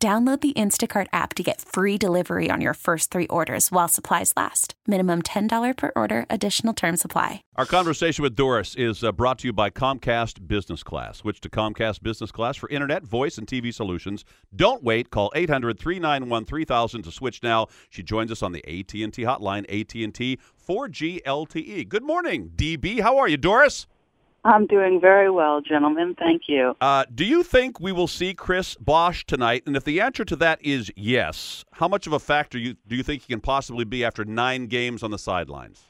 Download the Instacart app to get free delivery on your first three orders while supplies last. Minimum $10 per order, additional term supply. Our conversation with Doris is uh, brought to you by Comcast Business Class. Switch to Comcast Business Class for internet, voice, and TV solutions. Don't wait. Call 800-391-3000 to switch now. She joins us on the AT&T hotline, AT&T 4G LTE. Good morning, DB. How are you, Doris? I'm doing very well, gentlemen. Thank you. Uh, do you think we will see Chris Bosh tonight? And if the answer to that is yes, how much of a factor you, do you think he can possibly be after nine games on the sidelines?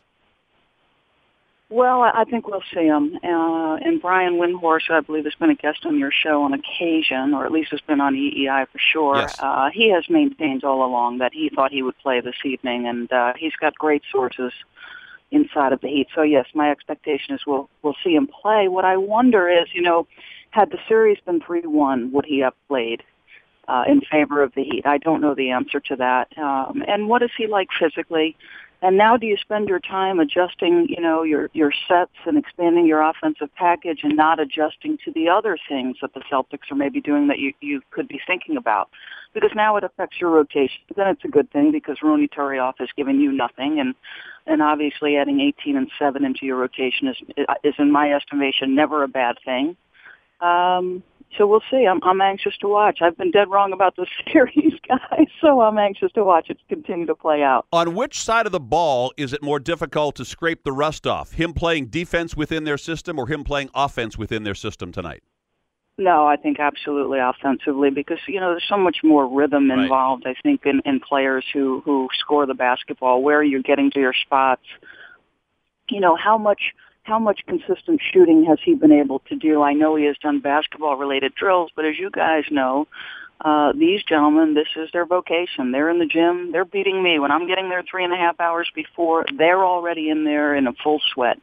Well, I think we'll see him. Uh, and Brian Windhorst, I believe, has been a guest on your show on occasion, or at least has been on EEI for sure. Yes. Uh, he has maintained all along that he thought he would play this evening, and uh, he's got great sources inside of the Heat. So yes, my expectation is we'll we'll see him play. What I wonder is, you know, had the series been three one, would he have played uh, in favor of the Heat? I don't know the answer to that. Um, and what is he like physically? And now do you spend your time adjusting, you know, your, your sets and expanding your offensive package and not adjusting to the other things that the Celtics are maybe doing that you, you could be thinking about? Because now it affects your rotation. Then it's a good thing because Ronny Turiaf is giving you nothing and, and obviously adding 18 and 7 into your rotation is, is in my estimation never a bad thing. Um, so we'll see. I'm, I'm anxious to watch. I've been dead wrong about the series, guys, so I'm anxious to watch it continue to play out. On which side of the ball is it more difficult to scrape the rust off? Him playing defense within their system or him playing offense within their system tonight? No, I think absolutely offensively because you know there's so much more rhythm Right. involved. I think in, in players who who score the basketball, where you're getting to your spots. You know how much how much consistent shooting has he been able to do? I know he has done basketball related drills, but as you guys know, uh, these gentlemen, this is their vocation. They're in the gym. They're beating me when I'm getting there three and a half hours before. They're already in there in a full sweat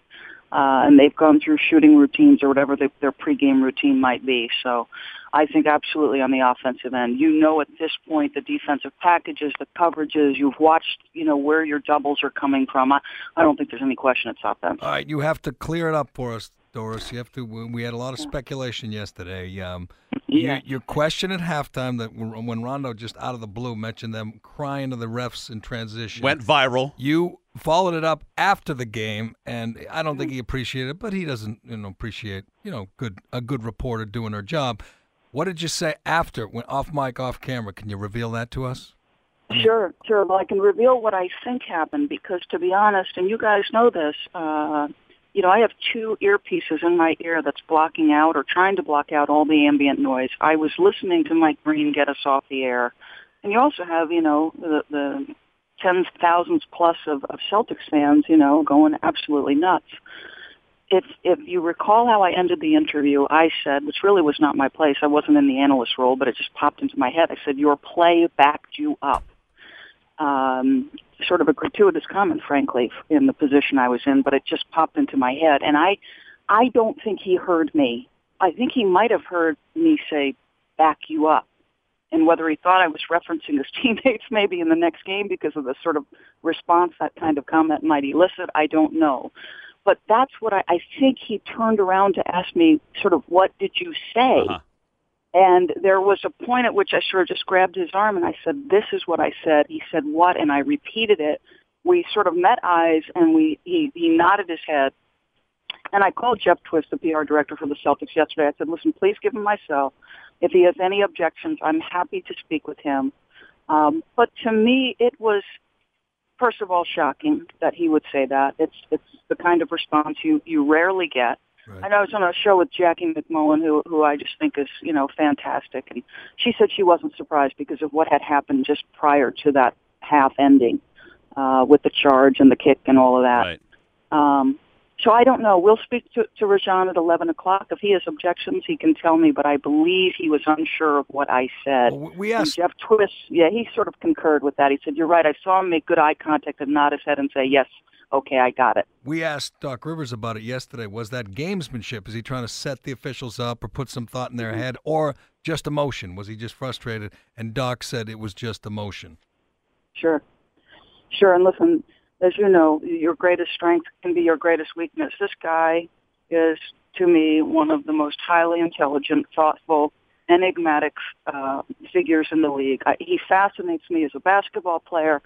uh, and they've gone through shooting routines or whatever the, their pregame routine might be. So I think absolutely on the offensive end, you know at this point the defensive packages, the coverages, you've watched, you know, where your doubles are coming from. I, I don't think there's any question it's offense. All right, you have to clear it up for us, Doris. You have to. We had a lot of speculation yesterday. Um, Yeah. your, your question at halftime that when when Rondo just out of the blue mentioned them crying to the refs in transition Went viral. You followed it up after the game, and I don't think he appreciated it, but he doesn't, you know, appreciate, you know, good a good reporter doing her job. What did you say after, when off mic, off camera? Can you reveal that to us? Sure, sure. Well, I can reveal what I think happened because, to be honest, and you guys know this, uh, you know, I have two earpieces in my ear that's blocking out or trying to block out all the ambient noise. I was listening to Mike Breen get us off the air, and you also have, you know, the the tens thousands plus of, of Celtics fans, you know, going absolutely nuts. If if you recall how I ended the interview, I said, which really was not my place. I wasn't in the analyst role, but it just popped into my head. I said, "Your play backed you up." Um, sort of a gratuitous comment, frankly, in the position I was in, but it just popped into my head, and I, I don't think he heard me. I think he might have heard me say, "Back you up." And whether he thought I was referencing his teammates maybe in the next game because of the sort of response that kind of comment might elicit, I don't know. But that's what I, I think he turned around to ask me sort of, what did you say? Uh-huh. And there was a point at which I sort of just grabbed his arm and I said, this is what I said. He said, what? And I repeated it. We sort of met eyes and we, he, he nodded his head. And I called Jeff Twiss, the PR director for the Celtics yesterday. I said, listen, please give him my cell. If he has any objections, I'm happy to speak with him. Um, but to me, it was, first of all, shocking that he would say that. It's, it's the kind of response you, you rarely get. I know I was on a show with Jackie MacMullan, who who I just think is you know fantastic, and she said she wasn't surprised because of what had happened just prior to that half ending, uh, with the charge and the kick and all of that. Right. Um, so I don't know. We'll speak to, to Rajon at 11 o'clock. If he has objections, he can tell me, but I believe he was unsure of what I said. Well, we And asked Jeff Twiss, yeah, he sort of concurred with that. He said, you're right. I saw him make good eye contact and nod his head and say, yes, okay, I got it. we asked Doc Rivers about it yesterday. Was that gamesmanship? Is he trying to set the officials up or put some thought in their mm-hmm. head, or just emotion? Was he just frustrated? And Doc said it was just emotion. Sure. Sure. And listen, as you know, your greatest strength can be your greatest weakness. This guy is, to me, one of the most highly intelligent, thoughtful, enigmatic uh, figures in the league. I, he fascinates me as a basketball player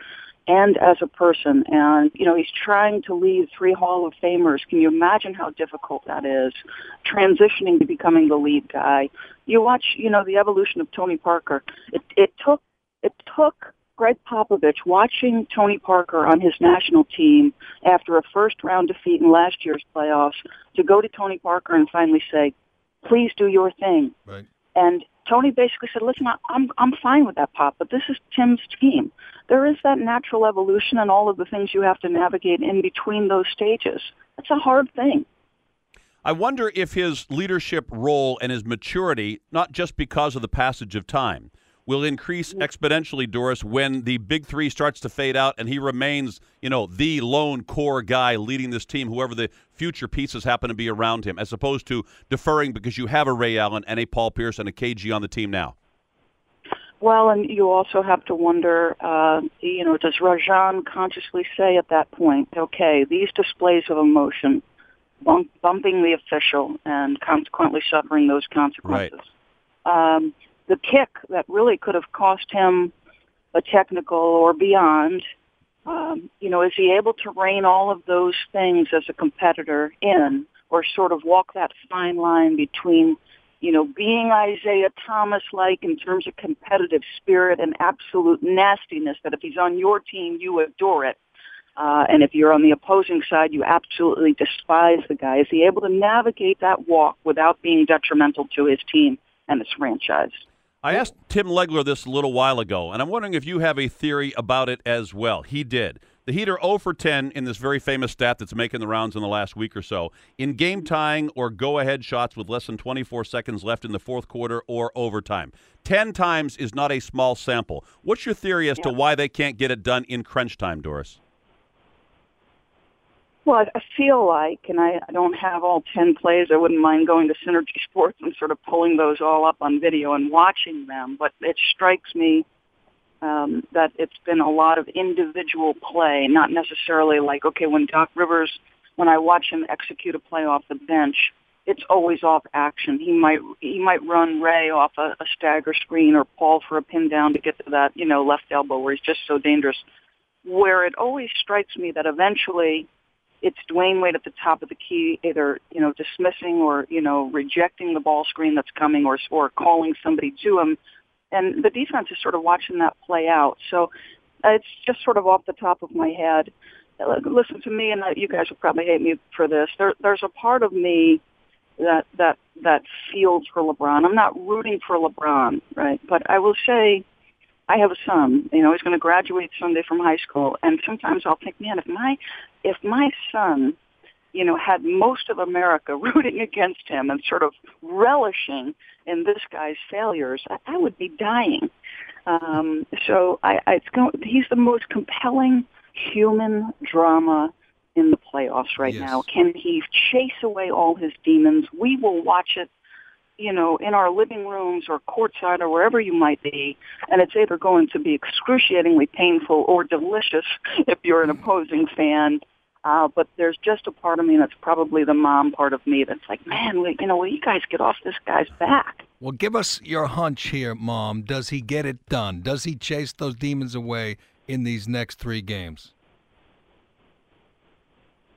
and as a person. And, you know, he's trying to lead three Hall of Famers. Can you imagine how difficult that is? Transitioning to becoming the lead guy. You watch, you know, the evolution of Tony Parker. It, it took, it took Gregg Popovich watching Tony Parker on his national team after a first round defeat in last year's playoffs to go to Tony Parker and finally say, please do your thing. Right. And Tony basically said, listen, I'm, I'm fine with that, Pop, but this is Tim's team. There is that natural evolution and all of the things you have to navigate in between those stages. It's a hard thing. I wonder if his leadership role and his maturity, not just because of the passage of time, will increase exponentially, Doris, when the big three starts to fade out and he remains, you know, the lone core guy leading this team, whoever the future pieces happen to be around him, as opposed to deferring because you have a Ray Allen and a Paul Pierce and a KG on the team now. Well, and you also have to wonder, uh, you know, does Rajon consciously say at that point, okay, these displays of emotion, bump, bumping the official and consequently suffering those consequences. Um, the kick that really could have cost him a technical or beyond, um, you know, is he able to rein all of those things as a competitor in or sort of walk that fine line between you know, being Isiah Thomas like in terms of competitive spirit and absolute nastiness that if he's on your team, you adore it. Uh, and if you're on the opposing side, you absolutely despise the guy. Is he able to navigate that walk without being detrimental to his team and his franchise? I asked Tim Legler this a little while ago, and I'm wondering if you have a theory about it as well. He did. The Heat are 0 for 10 in this very famous stat that's making the rounds in the last week or so in game tying or go ahead shots with less than 24 seconds left in the fourth quarter or overtime. 10 times is not a small sample. What's your theory as to why they can't get it done in crunch time, Doris? Well, I feel like, and I I don't have all 10 plays. I wouldn't mind going to Synergy Sports and sort of pulling those all up on video and watching them. But it strikes me um, that it's been a lot of individual play, not necessarily like, okay, when Doc Rivers, when I watch him execute a play off the bench, it's always off action. He might he might run Ray off a, a stagger screen or Paul for a pin down to get to that you know left elbow where he's just so dangerous. Where it always strikes me that eventually it's Dwyane Wade at the top of the key, either you know dismissing or you know rejecting the ball screen that's coming, or or calling somebody to him, and the defense is sort of watching that play out. So uh, it's just sort of off the top of my head. Uh, Listen to me, and uh, you guys will probably hate me for this. There, there's a part of me that that that feels for LeBron. I'm not rooting for LeBron, right? But I will say I have a son. You know, he's going to graduate Sunday from high school, and sometimes I'll think, man, if my if my son, you know, had most of America rooting against him and sort of relishing in this guy's failures, I, I would be dying. Um, so I, I, it's going, he's the most compelling human drama in the playoffs right Yes. now. Can he chase away all his demons? We will watch it you know, in our living rooms or courtside or wherever you might be, and it's either going to be excruciatingly painful or delicious if you're an opposing fan. Uh, but there's just a part of me that's probably the mom part of me that's like, man, we, you know, will you guys get off this guy's back? Well, give us your hunch here, Mom. Does he get it done? Does he chase those demons away in these next three games?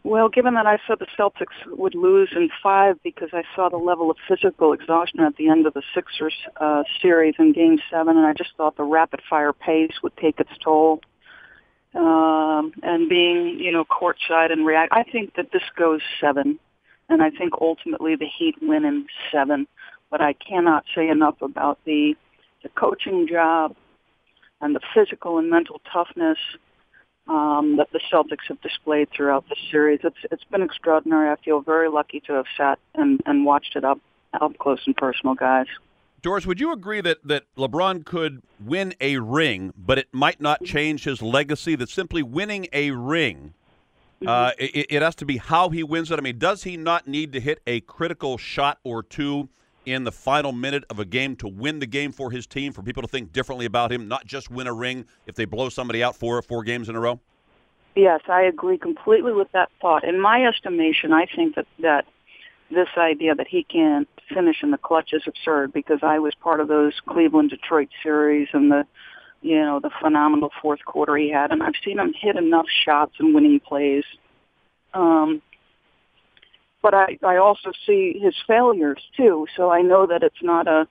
Well, given that I said the Celtics would lose in five because I saw the level of physical exhaustion at the end of the Sixers uh, series in Game Seven, and I just thought the rapid fire pace would take its toll. Um, and being, you know, courtside and react, I think that this goes seven, and I think ultimately the Heat win in seven. But I cannot say enough about the the coaching job and the physical and mental toughness um, that the Celtics have displayed throughout the series. It's it's been extraordinary. I feel very lucky to have sat and, and watched it up up close and personal, guys. Doris, would you agree that, that LeBron could win a ring, but it might not change his legacy? That simply winning a ring, mm-hmm. uh, it, it has to be how he wins it. I mean, does he not need to hit a critical shot or two in the final minute of a game to win the game for his team, for people to think differently about him, not just win a ring if they blow somebody out four four games in a row? Yes, I agree completely with that thought. In my estimation, I think that that this idea that he can't finish in the clutch is absurd because I was part of those Cleveland Detroit series and the you know the phenomenal fourth quarter he had, and I've seen him hit enough shots and winning plays. Um, but I, I also see his failures too. So I know that it's not a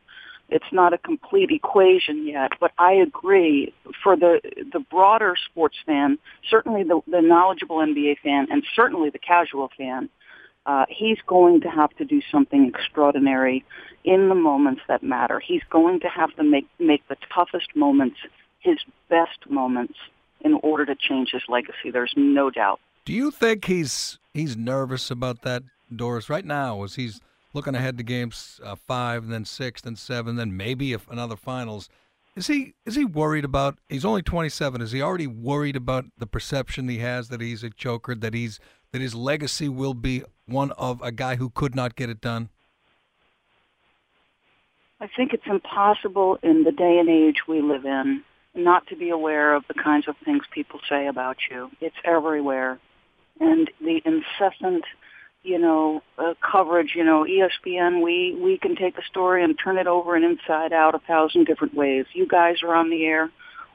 it's not a complete equation yet, but I agree for the the broader sports fan, certainly the, the knowledgeable NBA fan, and certainly the casual fan, uh, he's going to have to do something extraordinary in the moments that matter. He's going to have to make make the toughest moments his best moments in order to change his legacy. There's no doubt. Do you think he's he's nervous about that, Doris? Right now, as he's looking ahead to games uh, five, then six, then seven, then maybe if another finals. Is he is he worried about? He's only 27. Is he already worried about the perception he has that he's a choker, that he's that his legacy will be one of a guy who could not get it done? I think it's impossible in the day and age we live in not to be aware of the kinds of things people say about you. It's everywhere. And the incessant, you know, uh, coverage, you know, ESPN, we, we can take a story and turn it over and inside out a thousand different ways. You guys are on the air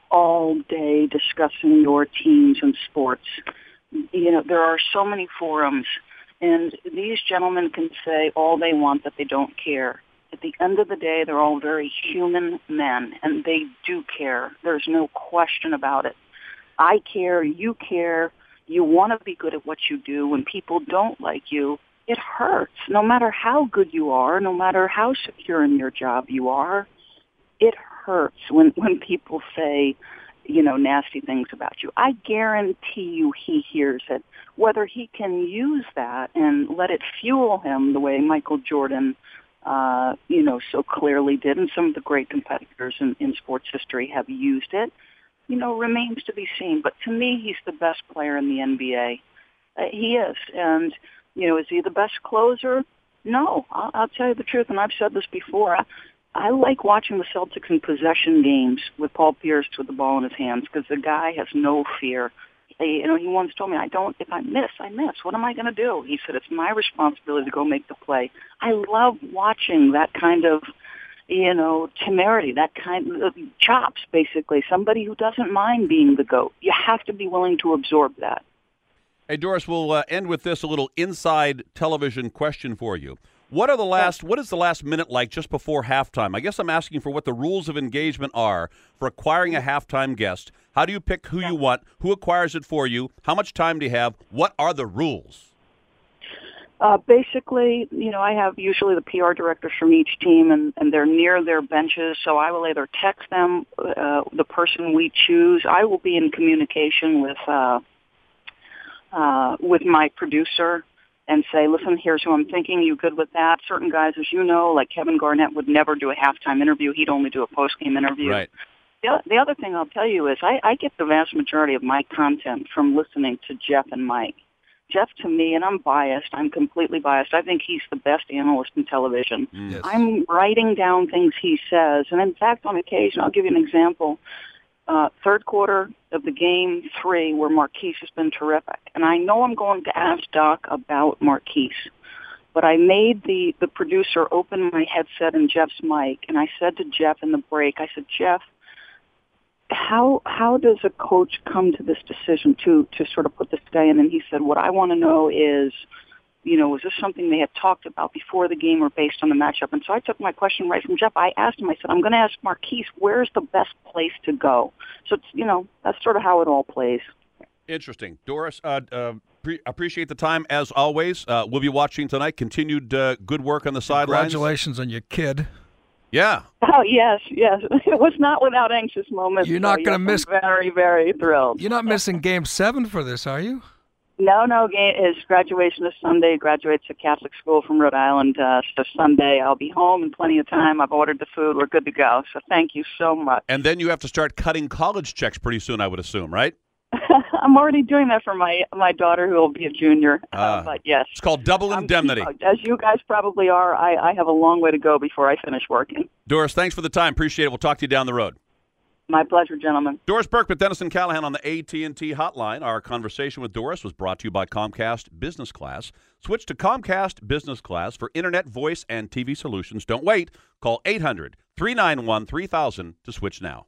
all day discussing your teams and sports you know, there are so many forums, and these gentlemen can say all they want that they don't care. At the end of the day, they're all very human men, and they do care. There's no question about it. I care, you care, you want to be good at what you do. When people don't like you, it hurts. No matter how good you are, no matter how secure in your job you are, it hurts when, when people say, you know, nasty things about you. I guarantee you he hears it. Whether he can use that and let it fuel him the way Michael Jordan, uh, you know, so clearly did, and some of the great competitors in, in sports history have used it, you know, remains to be seen. But to me, he's the best player in the NBA. Uh, he is. And, you know, is he the best closer? No, I'll, I'll tell you the truth, and I've said this before. I, I like watching the Celtics in possession games with Paul Pierce with the ball in his hands because the guy has no fear. He, you know, he once told me, "I don't. If I miss, I miss. What am I going to do?" He said, "It's my responsibility to go make the play." I love watching that kind of, you know, temerity, that kind of chops. Basically, somebody who doesn't mind being the goat. You have to be willing to absorb that. Hey, Doris, we'll uh, end with this a little inside television question for you. What are the last? What is the last minute like just before halftime? I guess I'm asking for what the rules of engagement are for acquiring a halftime guest. How do you pick who you want? Who acquires it for you? How much time do you have? What are the rules? Uh, basically, you know, I have usually the PR directors from each team, and, and they're near their benches, so I will either text them uh, the person we choose. I will be in communication with uh, uh, with my producer and say, listen, here's who I'm thinking. You good with that? Certain guys, as you know, like Kevin Garnett would never do a halftime interview. He'd only do a post-game interview. Right. The, the other thing I'll tell you is I, I get the vast majority of my content from listening to Jeff and Mike. Jeff, to me, and I'm biased, I'm completely biased. I think he's the best analyst in television. Mm. Yes. I'm writing down things he says. And in fact, on occasion, I'll give you an example uh, third quarter of the game three where Marquis has been terrific. And I know I'm going to ask Doc about Marquis, but I made the, the producer open my headset and Jeff's mic, and I said to Jeff in the break, I said, Jeff, how how does a coach come to this decision to to sort of put this guy in? And he said, what I want to know is you know, was this something they had talked about before the game or based on the matchup? And so I took my question right from Jeff. I asked him, I said, I'm going to ask Marquis, where's the best place to go? So, it's, you know, that's sort of how it all plays. Interesting. Doris, uh, uh, pre- appreciate the time as always. Uh, we'll be watching tonight. Continued uh, good work on the sidelines. Congratulations on your kid. Yeah. Oh yes, yes. It was not without anxious moments. You're not so gonna yes, miss- I'm very, very thrilled. You're not missing Game Seven for this, are you? No, no. ga- His graduation is Sunday. Graduates at Catholic school from Rhode Island. Uh, so Sunday, I'll be home in plenty of time. I've ordered the food. We're good to go. So thank you so much. And then you have to start cutting college checks pretty soon, I would assume, right? I'm already doing that for my my daughter, who will be a junior. Ah. uh, but yes, It's called double indemnity. as you guys probably are, I, I have a long way to go before I finish working. Doris, thanks for the time. Appreciate it. We'll talk to you down the road. My pleasure, gentlemen. Doris Burke with Dennis and Callahan on the AT&T hotline. Our conversation with Doris was brought to you by Comcast Business Class. Switch to Comcast Business Class for internet, voice, and TV solutions. Don't wait. Call 800-391-3000 to switch now.